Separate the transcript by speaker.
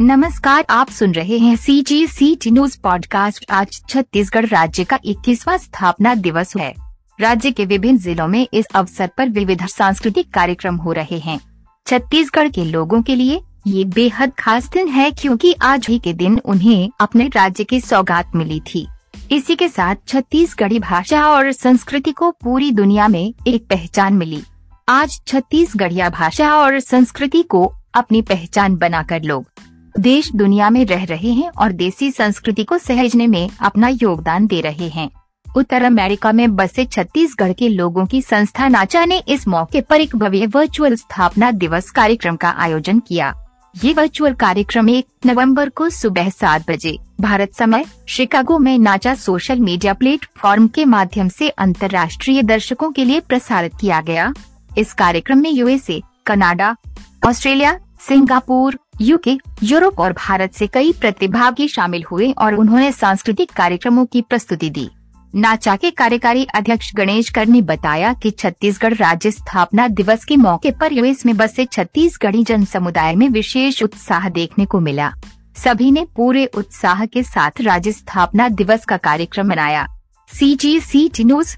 Speaker 1: नमस्कार, आप सुन रहे हैं C G C T news podcast आज छत्तीसगढ़ राज्य का इक्कीसवा स्थापना दिवस है। राज्य के विभिन्न जिलों में इस अवसर पर विविध सांस्कृतिक कार्यक्रम हो रहे हैं। छत्तीसगढ़ के लोगों के लिए ये बेहद खास दिन है क्योंकि आज ही के दिन उन्हें अपने राज्य की सौगात मिली थी। इसी के साथ छत्तीसगढ़ी भाषा और संस्कृति को पूरी दुनिया में एक पहचान मिली। आज छत्तीसगढ़िया भाषा और संस्कृति को अपनी पहचान बनाकर लोग देश दुनिया में रह रहे हैं और देसी संस्कृति को सहेजने में अपना योगदान दे रहे हैं। उत्तर अमेरिका में बसे छत्तीसगढ़ के लोगों की संस्था नाचा ने इस मौके पर एक भव्य वर्चुअल स्थापना दिवस कार्यक्रम का आयोजन किया। ये वर्चुअल कार्यक्रम एक नवंबर को सुबह सात बजे भारत समय, शिकागो में नाचा सोशल मीडिया प्लेटफॉर्म के माध्यम से अंतर्राष्ट्रीय दर्शकों के लिए प्रसारित किया गया। इस कार्यक्रम में USA Canada Australia Singapore UK, Europe और भारत से कई प्रतिभागी शामिल हुए और उन्होंने सांस्कृतिक कार्यक्रमों की प्रस्तुति दी। नाचा के कार्यकारी अध्यक्ष गणेश कर ने बताया कि छत्तीसगढ़ राज्य स्थापना दिवस के मौके पर यूएस में बसे छत्तीसगढ़ी जन समुदाय में विशेष उत्साह देखने को मिला। सभी ने पूरे उत्साह के साथ राज्य स्थापना दिवस का कार्यक्रम मनाया। सी जी सी टी न्यूज़